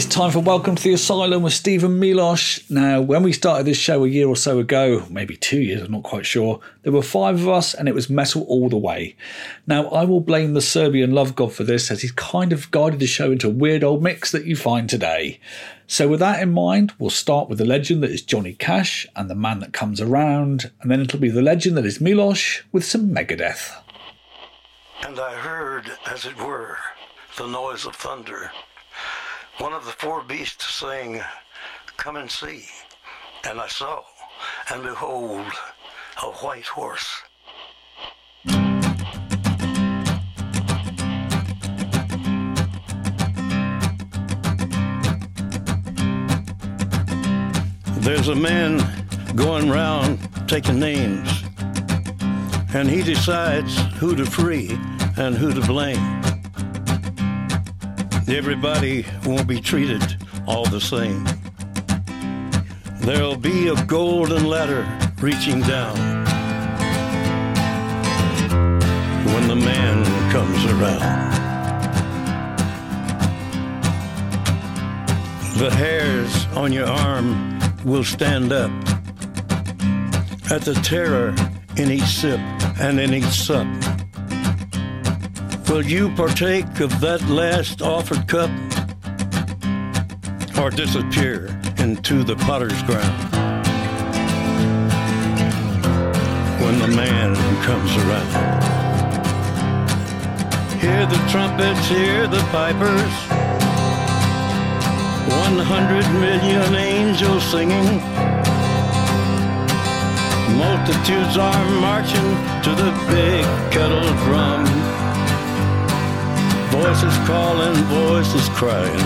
It's time for Welcome to the Asylum with Stephen Milos. Now, when we started this show a year or so ago, maybe two years, I'm not quite sure, there were five of us and it was metal all the way. Now, I will blame the Serbian love god for this as he's kind of guided the show into a weird old mix that you find today. So, with that in mind, we'll start with the legend that is Johnny Cash and the man that comes around, and then it'll be the legend that is Milos with some Megadeth. And I heard, as it were, the noise of thunder one of the four beasts saying, Come and see. And I saw, and behold, a white horse. There's a man going round taking names, and he decides who to free and who to blame. Everybody won't be treated all the same. There'll be a golden ladder reaching down when the man comes around. The hairs on your arm will stand up at the terror in each sip and in each sup. Will you partake of that last offered cup or disappear into the potter's ground? When the man comes around. Hear the trumpets, hear the pipers. One hundred million angels singing. Multitudes are marching to the big kettle drum. Voices calling, voices crying.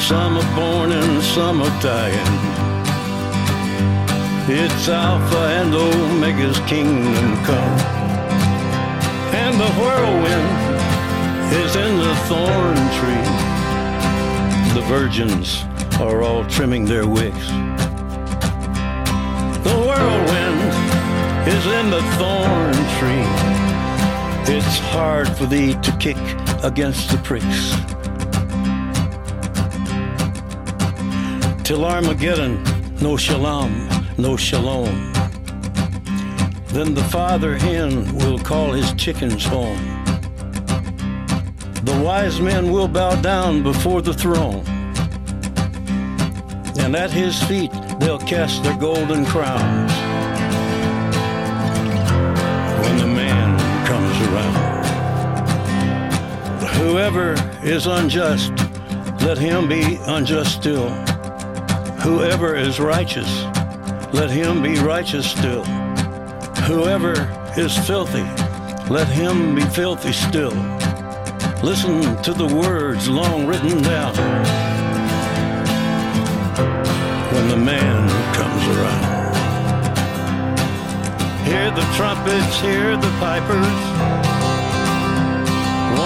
Some are born and some are dying. It's Alpha and Omega's kingdom come. And the whirlwind is in the thorn tree. The virgins are all trimming their wicks. The whirlwind is in the thorn tree. It's hard for thee to kick against the pricks. Till Armageddon, no shalom, no shalom. Then the father hen will call his chickens home. The wise men will bow down before the throne. And at his feet they'll cast their golden crowns. Whoever is unjust, let him be unjust still. Whoever is righteous, let him be righteous still. Whoever is filthy, let him be filthy still. Listen to the words long written down when the man comes around. Hear the trumpets, hear the pipers.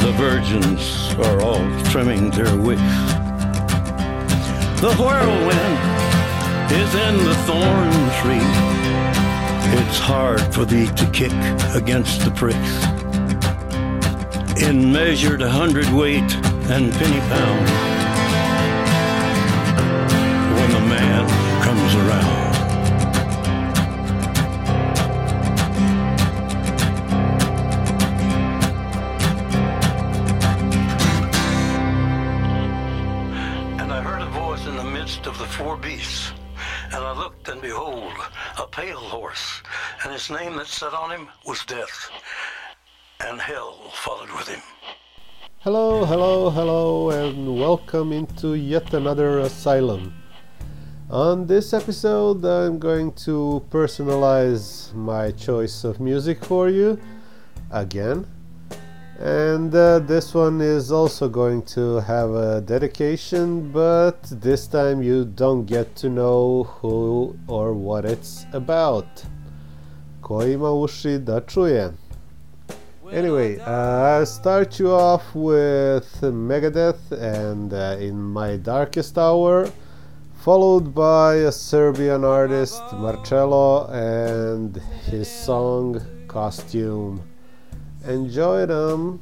the virgins are all trimming their wicks. The whirlwind is in the thorn tree. It's hard for thee to kick against the pricks. In measured hundredweight and penny pound, that sat on him was death, and hell followed with him. Hello, hello, hello, and welcome into yet another asylum. On this episode, I'm going to personalize my choice of music for you again. And uh, this one is also going to have a dedication, but this time you don't get to know who or what it's about. Ko ima uši da čuje. Anyway, uh, I'll start you off with Megadeth and uh, In My Darkest Hour, followed by a Serbian artist, Marčelo, and his song Kostim. Enjoy them!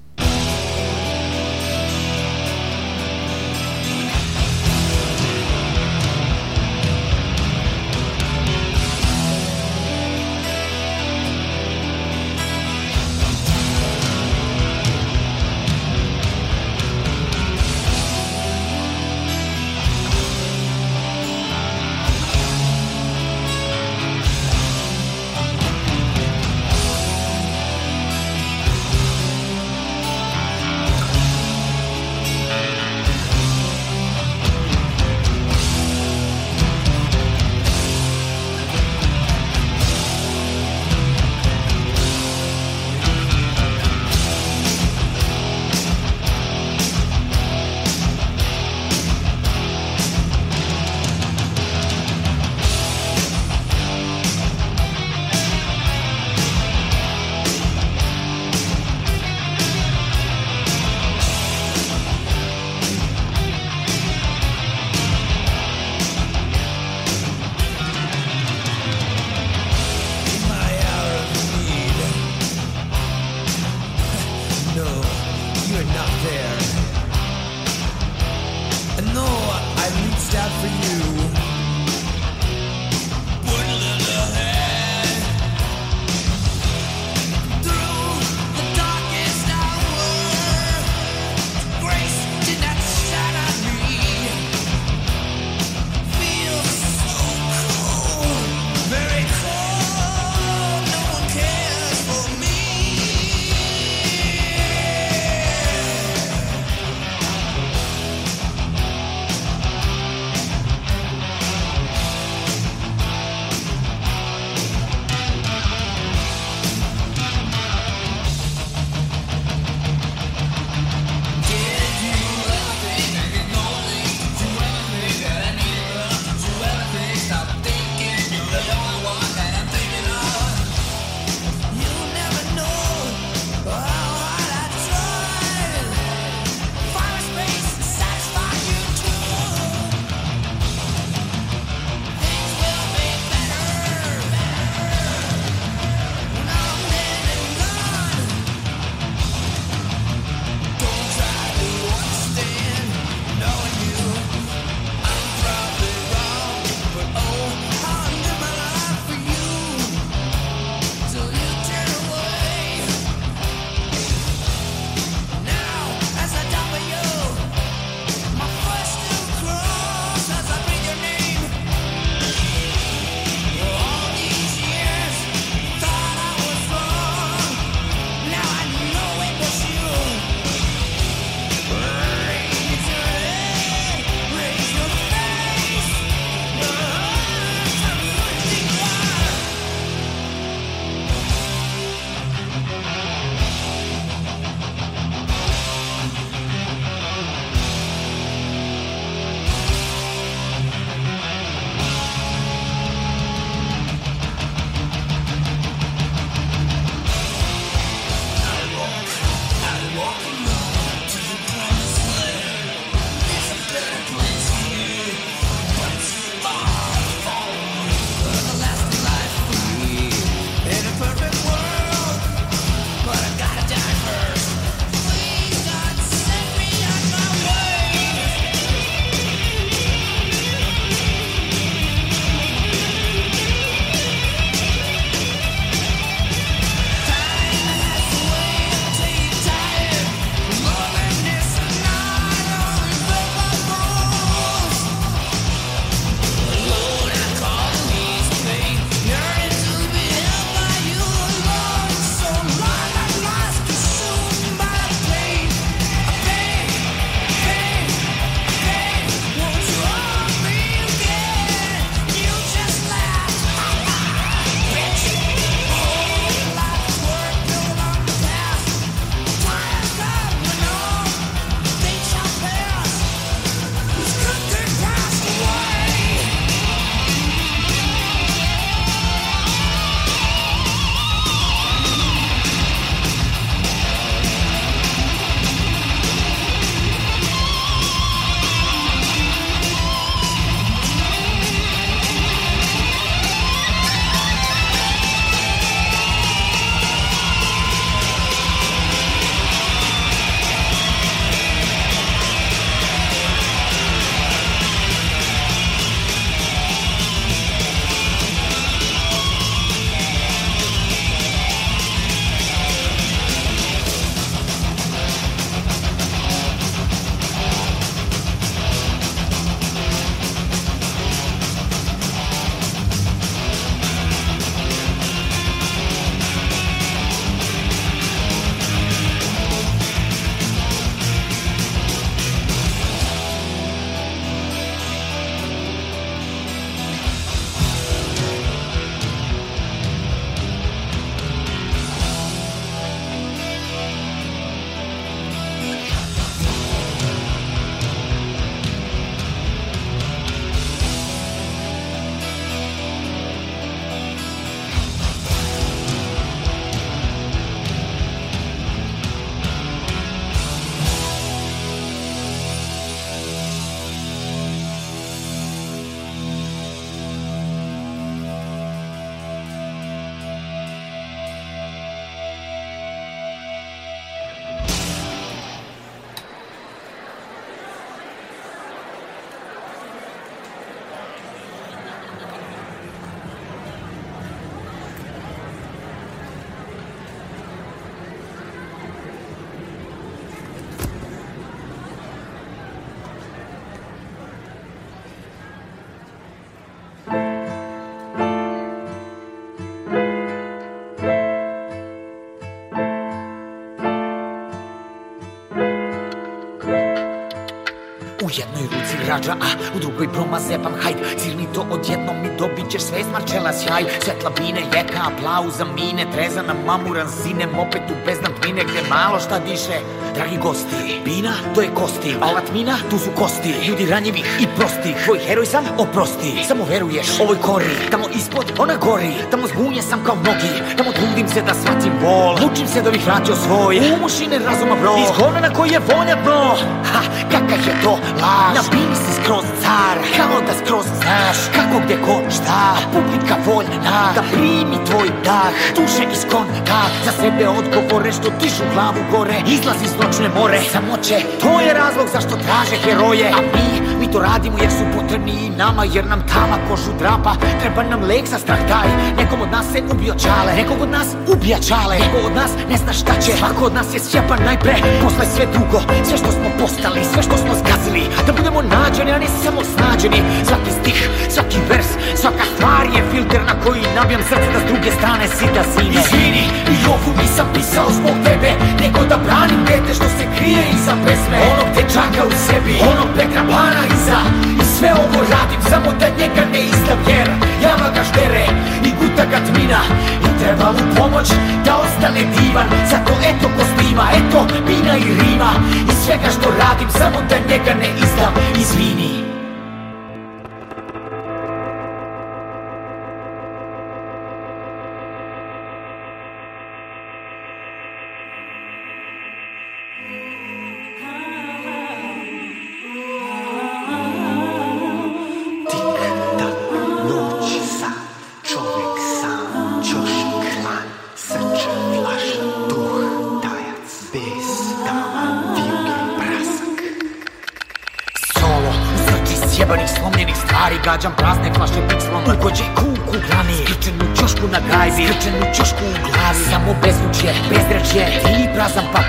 Jednoj ruci rađa, a u drugoj broma zebam Hajd, cirni to odjednom mi dobit ćeš sve smarčela sjaj. Svetla bine, jeka, aplauza, mine Trezana, mamuran, zine, mopetu bez tmine Gde malo šta diše, dragi gosti Bina, to je kosti, a ova tmina, tu su kosti. Ljudi ranjivi i prosti, tvoj heroj sam, oprosti. Samo veruješ, ovoj kori, tamo ispod, ona gori. Tamo zbunje sam kao mnogi, tamo trudim se da shvatim bol. Mučim se da bih vratio svoj, umušine razuma bro. Iz na koji je vonja dno, ha, kakav je to laž? Na bini si skroz car, kao da skroz znaš? Kako gde ko šta, publika voljna Da primi tvoj dah, duše iz konta. Za sebe odgovore što dižu glavu gore. Izlazi iz noćne more, samoće. To je razlog zašto traže heroje. A mi, mi to radimo jer su potrebni i nama Jer nam tama kožu drapa. Treba nam lek za strah taj Nekom od nas se ubio čale. Nekog od nas ubija čale. Neko od nas ne zna šta će. Svako od nas je sjepan najpre. Posle sve drugo Sve što smo postali, sve što smo zgazili. Da budemo nađeni, a ne samo snađeni. Svaki stih, svaki vers, svaka stvar je filter na koji nabijam srce da s druge strane si da zime Izvini, i ovu nisam pisao zbog tebe Nego da branim dete što se krije iza pesme. Onog dečaka u sebi, onog Petra Pana iza. I sve ovo radim samo da njega ne izdam jer Jama ga štere i guta ga tmina. I treba mu pomoć da ostane divan Zato eto kostima, eto bina i rima. I svega što radim samo da njega ne izdam Izvini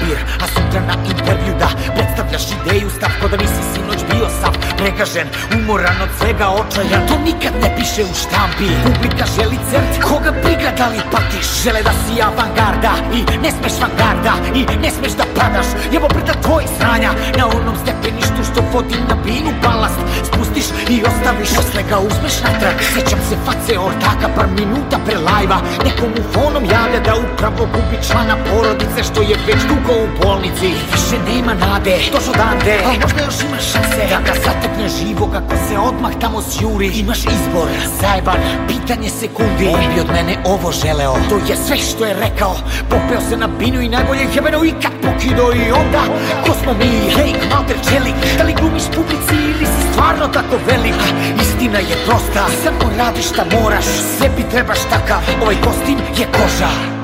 papir A sutra na intervju da predstavljaš ideju Stav ko da nisi sav Pregažen, umoran od svega očaja To nikad ne piše u štampi. Publika želi cert Koga briga da li patiš? Žele da si avangarda I ne smeš vangarda I ne smeš da padaš. Jevo brda tvoj sranja Na onom stepeništu što vodi na binu balast. Spustiš i ostaviš Posle ga uzmeš natrag. Sjećam se face ortaka par minuta pre lajva. Nekomu fonom javlja da upravo gubi člana porodice Što je već dugo u bolnici. Više nema nade, došlo dande A možda još imaš šanse Da ga zatekne živog ako se odmah tamo sjuri. Imaš izbor, zajeban, pitanje sekundi. On bi od mene ovo želeo. To je sve što je rekao. Popeo se na binu i najbolje jebeno ikad pokido I onda, ko smo mi? Fake, malter, čelik Da li glumiš publici ili si stvarno tako velik? Istina je prosta, samo radiš šta moraš. Sebi trebaš takav, ovaj kostim je koža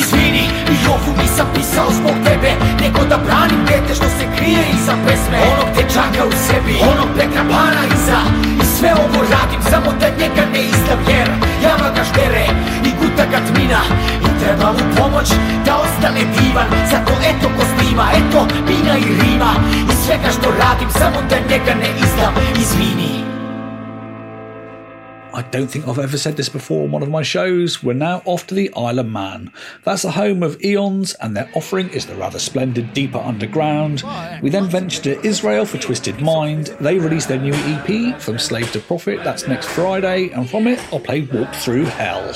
Izvini, i ovu nisam pisao zbog tebe Nego da branim dete što se krije iza pesme. Onog dečaka u sebi, onog Petra Pana iza. I sve ovo radim samo da njega ne izdam jer Jama ga štere i guta ga tmina. I treba mu pomoć da ostane divan Zato eto ko snima, eto bina i rima. I svega što radim samo da njega ne izdam Izvini I don't think I've ever said this before on one of my shows. We're now off to the Isle of Man. That's the home of Aeons, and their offering is the rather splendid Deeper Underground. We then venture to Israel for Twisted Mind. They release their new EP, From Slave to Profit, that's next Friday, and from it, I'll play Walk Through Hell.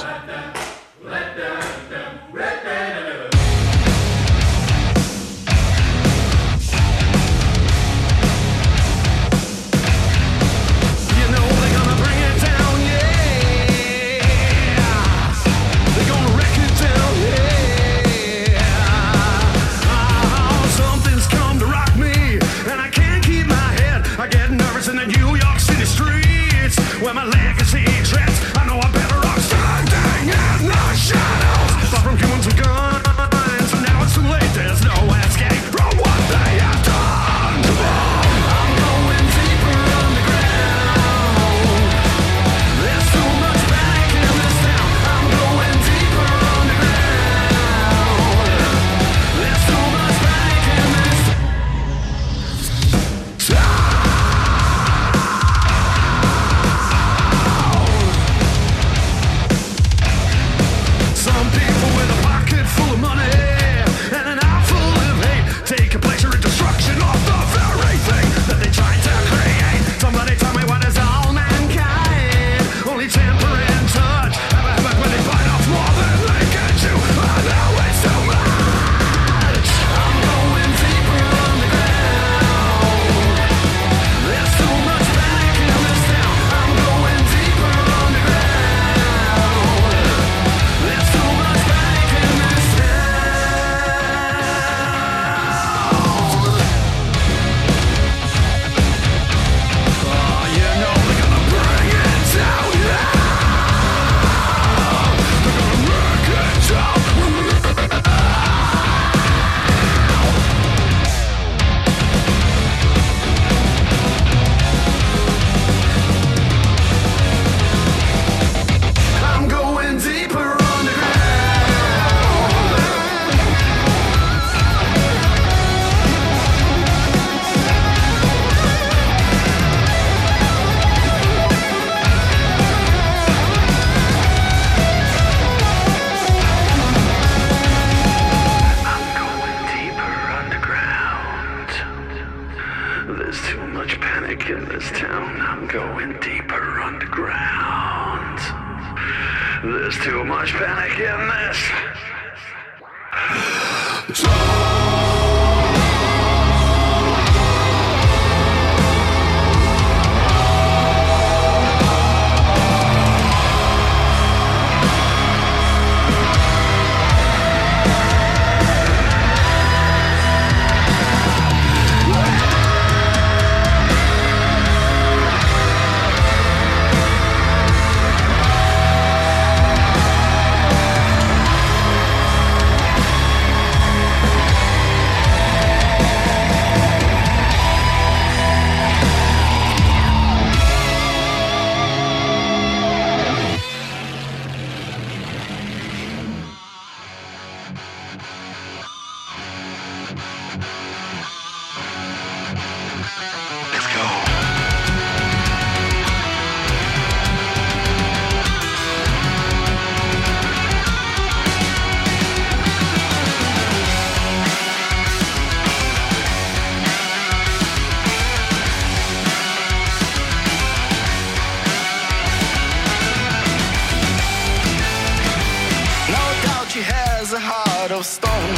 Has a heart of stone.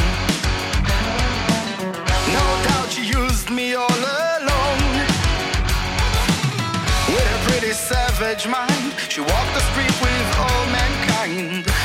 No doubt she used me all alone. With a pretty savage mind, she walked the street with all mankind.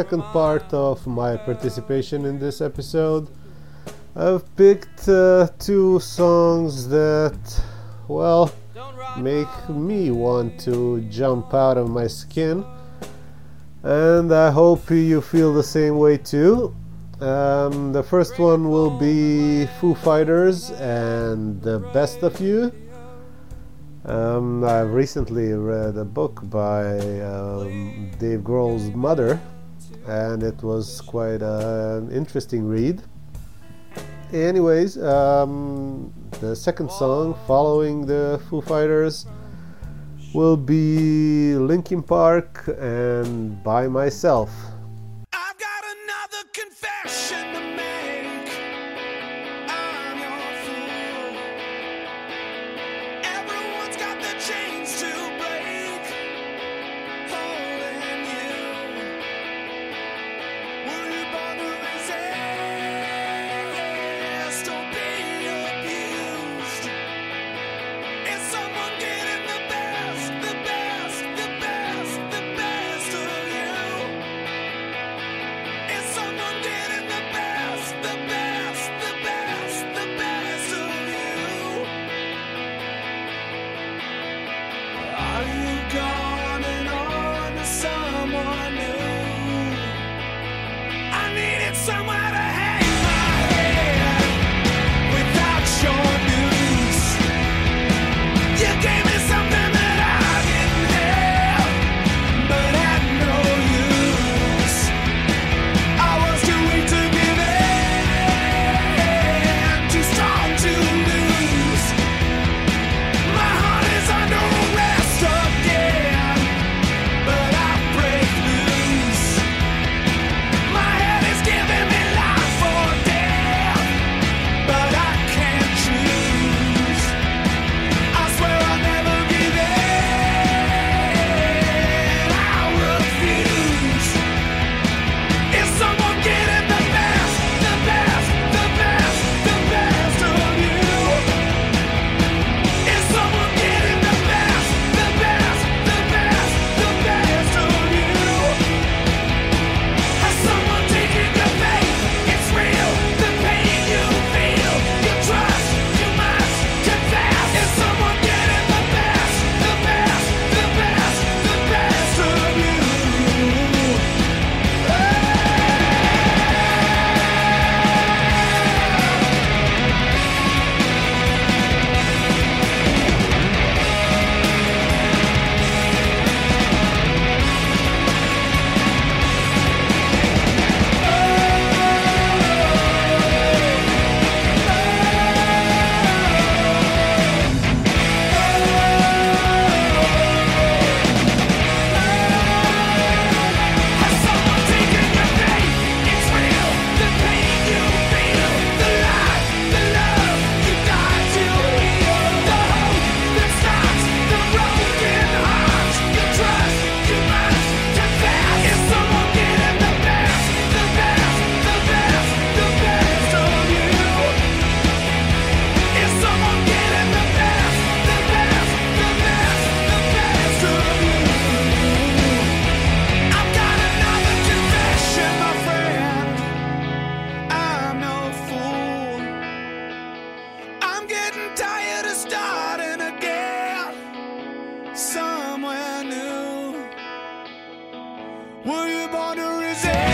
second part of my participation in this episode, I've picked uh, two songs that, well, make me want to jump out of my skin. And I hope you feel the same way too. Um, the first one will be Foo Fighters and The Best of You. Um, I've recently read a book by um, Dave Grohl's mother, and it was quite an interesting read. Anyways, um, the second song following the Foo Fighters will be Linkin Park and By Myself. Were you born to resist?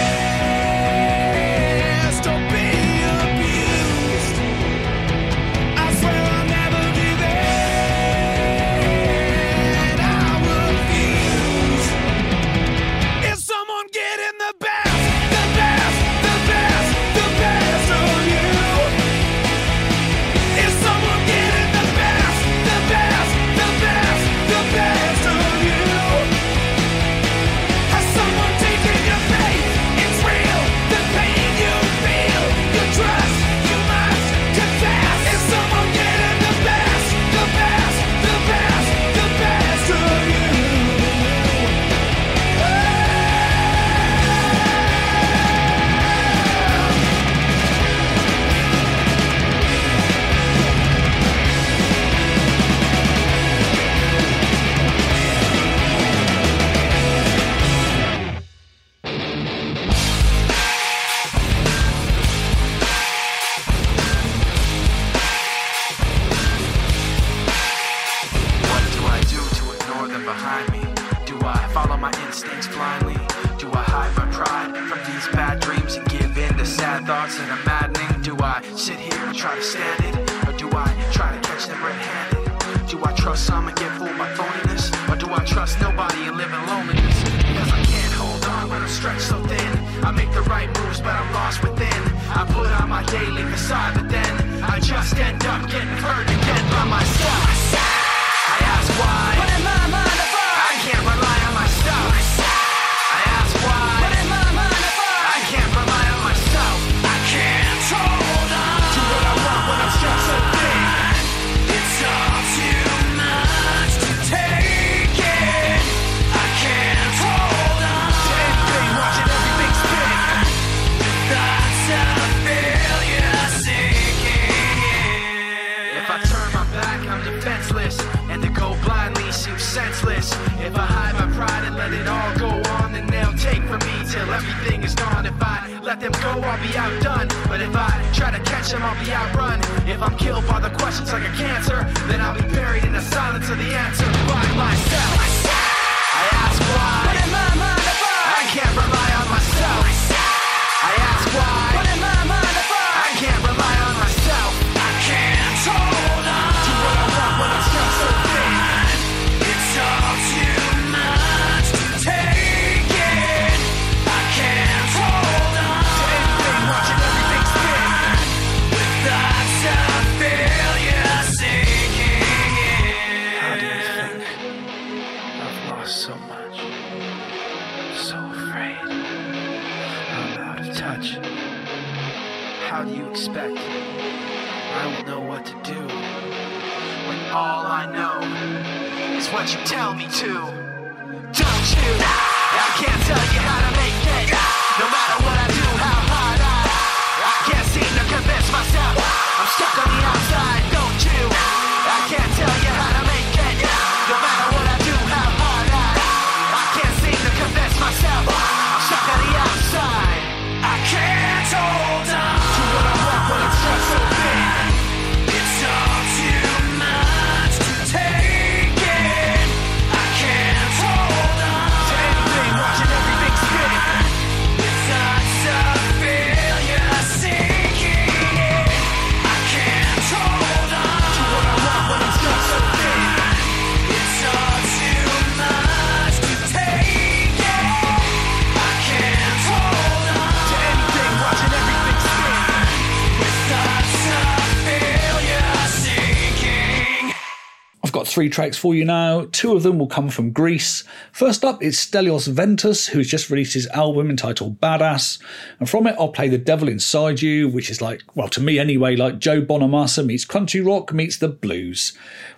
three tracks for you now. Two of them will come from Greece. First up is Stelios Ventas, who's just released his album entitled Badass. And from it, I'll play The Devil Inside You, which is like, well, to me anyway, like Joe Bonamassa meets country rock meets the blues.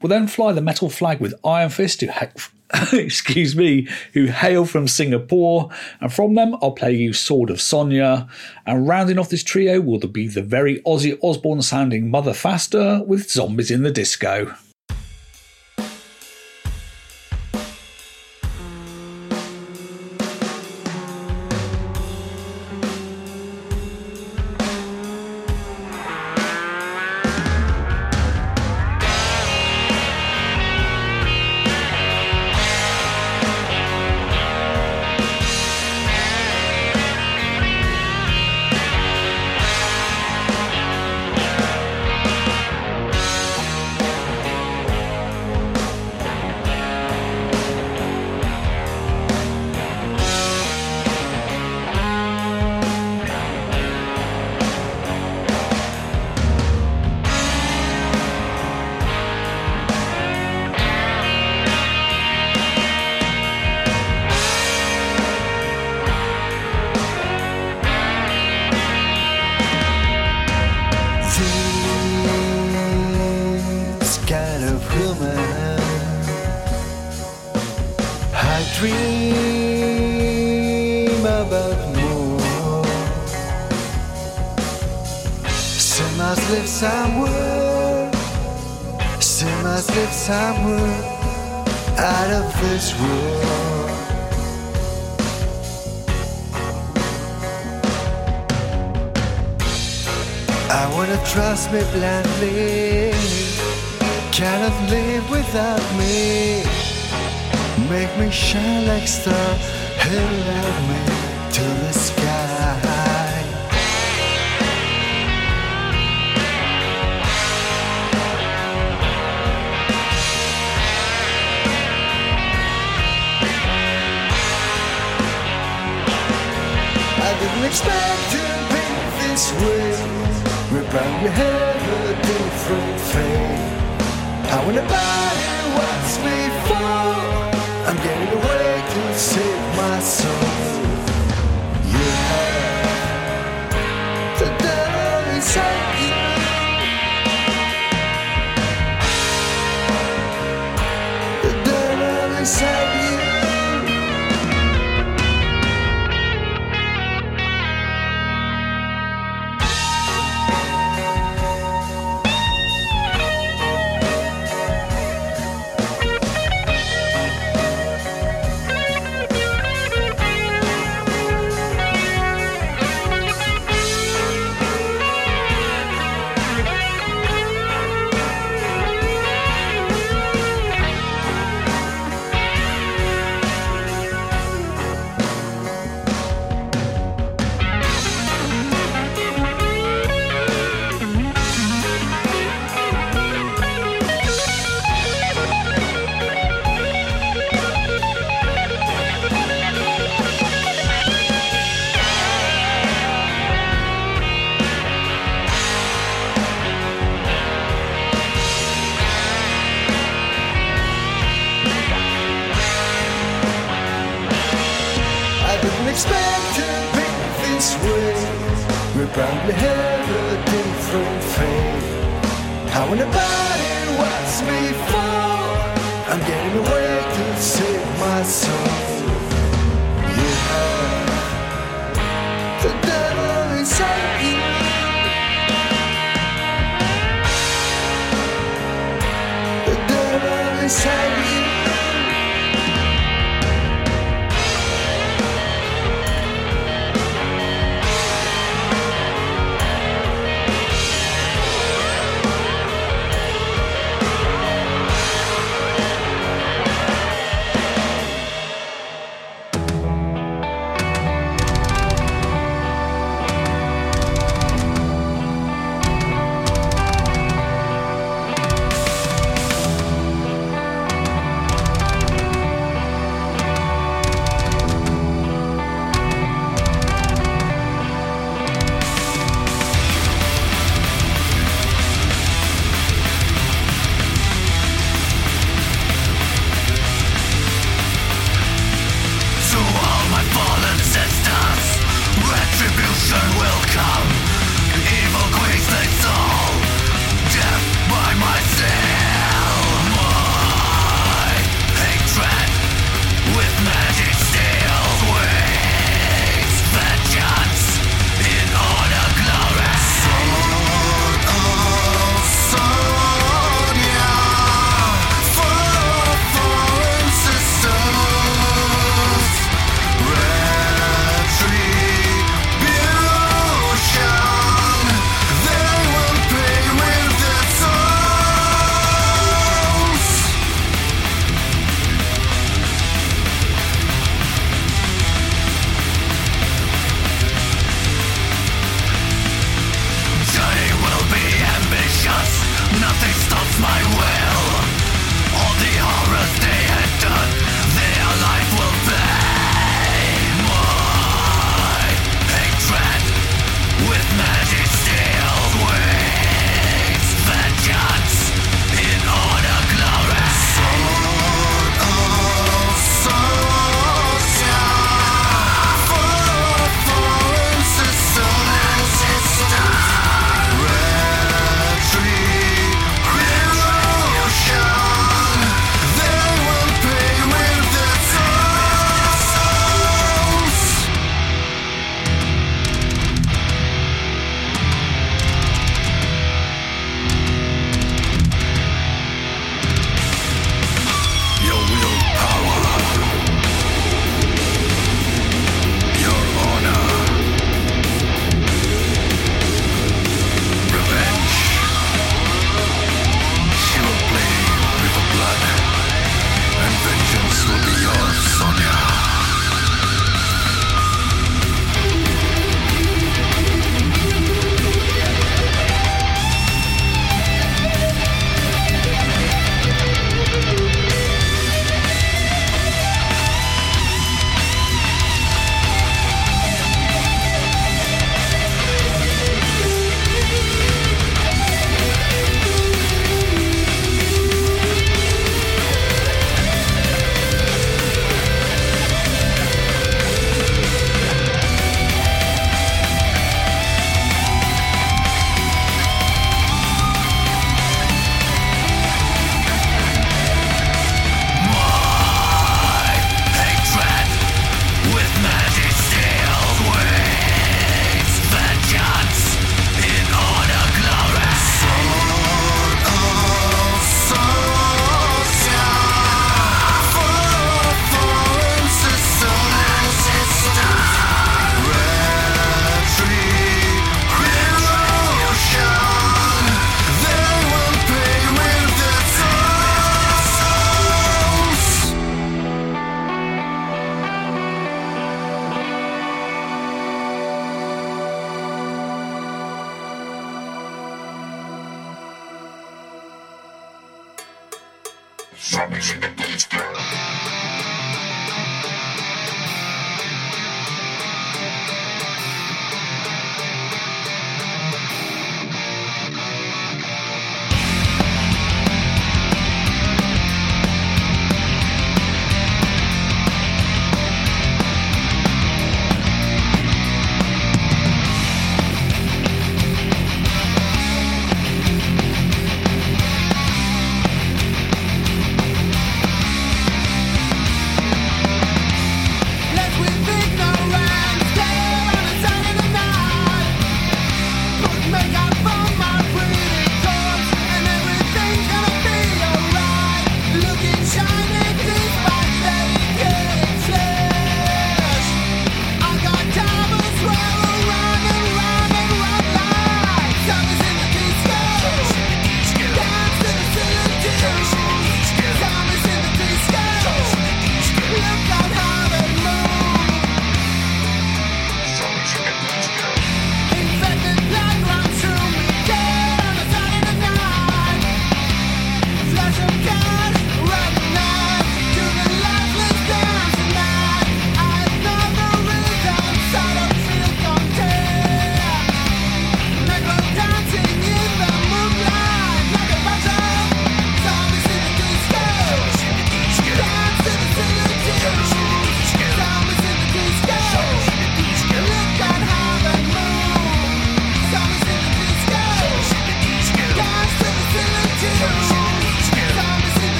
We'll then fly the metal flag with Ironfist, who excuse me, who hail from Singapore. And from them, I'll play you Sword of Sonja. And rounding off this trio will be the very Ozzy Osbourne sounding Motherfaster with Zombies in the Disco. time we're out of this world. I wanna trust me blindly. Cannot live without me. Make me shine like star. Hey, me. Expect to be this way. Rebound your head a different fate. How in the body what's me for? I'm getting away to save my soul.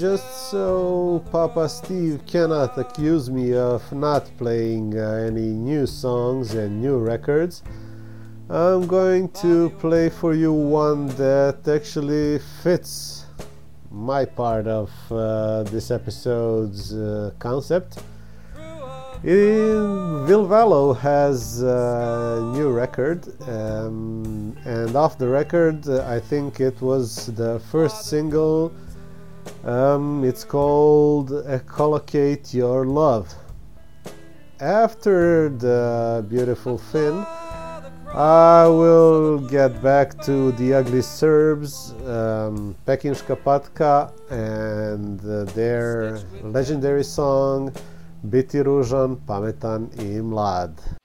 just so Papa Steve cannot accuse me of not playing uh, any new songs and new records, I'm going to play for you one that actually fits my part of uh, this episode's uh, concept. In Ville Valo has a new record, um, and off the record, uh, I think it was the first single um, it's called uh, "Echolocate Your Love. After the beautiful Finn, I will get back to the ugly Serbs, um, Pekinška Patka, and uh, their legendary song Biti ružan, pametan i mlad.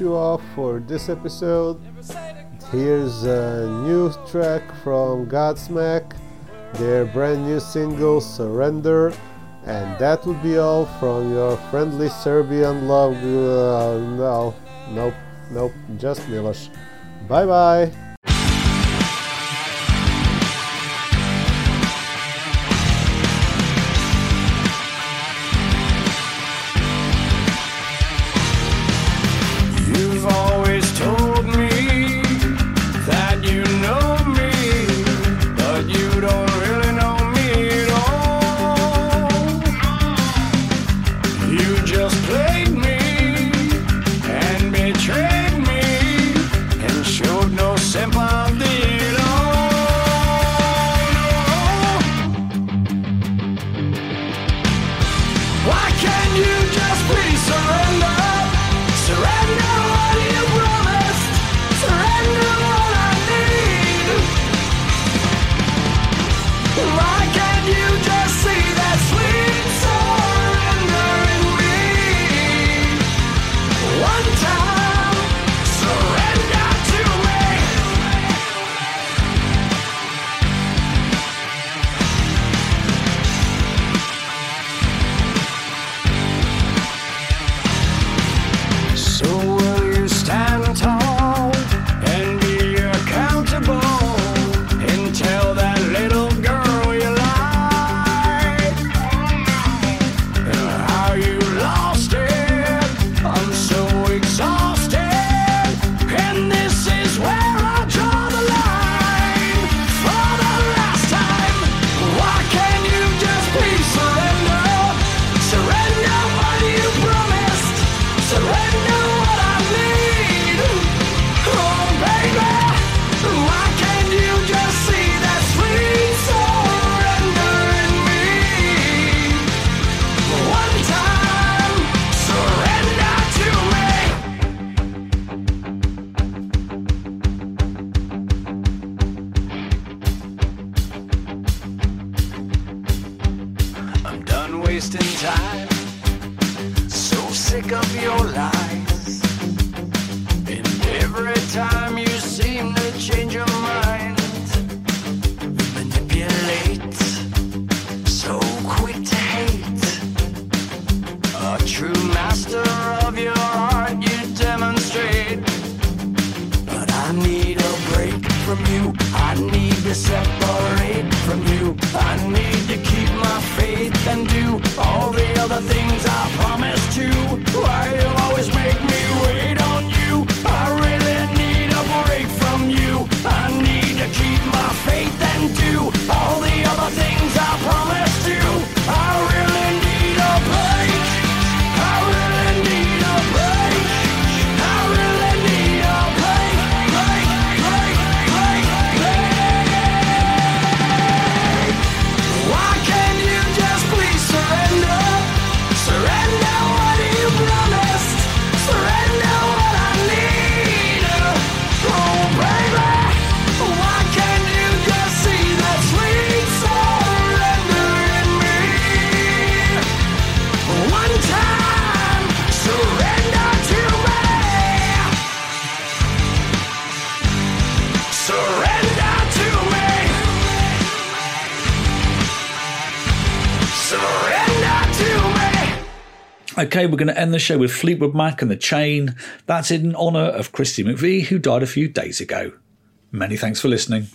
you off for this episode. Here's a new track from Godsmack, their brand new single Surrender. And that would be all from your friendly Serbian love. Uh, no, nope, nope, just Miloš. Bye bye. Okay, we're going to end the show with Fleetwood Mac and The Chain. That's in honour of Christine McVie, who died a few days ago. Many thanks for listening.